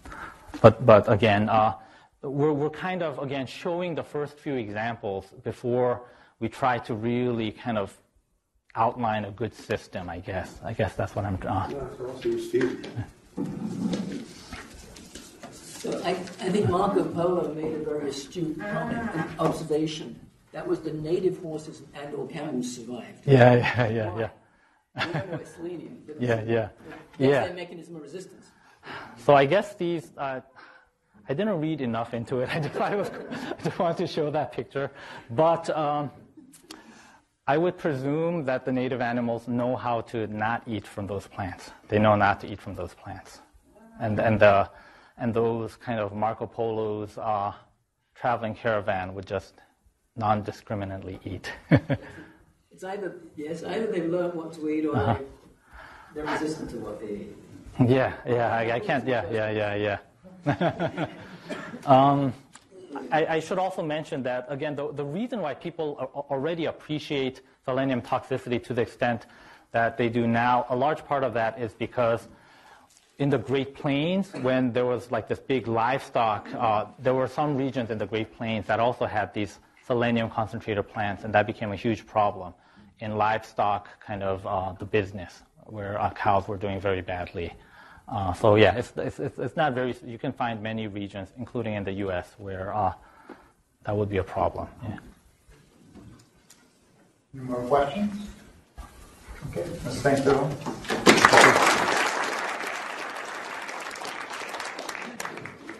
but, but again, uh, we're, we're kind of, again, showing the first few examples before we try to really kind of outline a good system, I guess. I guess that's what I'm uh, So I, I think Marco Polo made a very astute comment, observation that was the native horses and or camels survived. Yeah, yeah, yeah, yeah. We don't know it's selenium. Yeah, yeah. That's yeah. their mechanism of resistance. So I guess these, uh, I didn't read enough into it. (laughs) I just, I was, I just wanted to show that picture. But um, I would presume that the native animals know how to not eat from those plants. They know not to eat from those plants. And, and, uh, and those kind of Marco Polo's uh, traveling caravan would just non-discriminately eat. (laughs) it's either yes, either they've learned what to eat or uh-huh. they, are resistant to what they eat. Yeah, yeah, I, I can't. Yeah, yeah, yeah, yeah. (laughs) um, I, I, should also mention that again, the, the reason why people already appreciate selenium toxicity to the extent that they do now, a large part of that is because in the Great Plains, when there was like this big livestock, uh, there were some regions in the Great Plains that also had these selenium concentrator plants, and that became a huge problem in livestock kind of uh, the business where cows were doing very badly. Uh, so yeah, it's, it's, it's not very. You can find many regions, including in the U.S., where uh, that would be a problem. Yeah. Any more questions? Okay, thank you.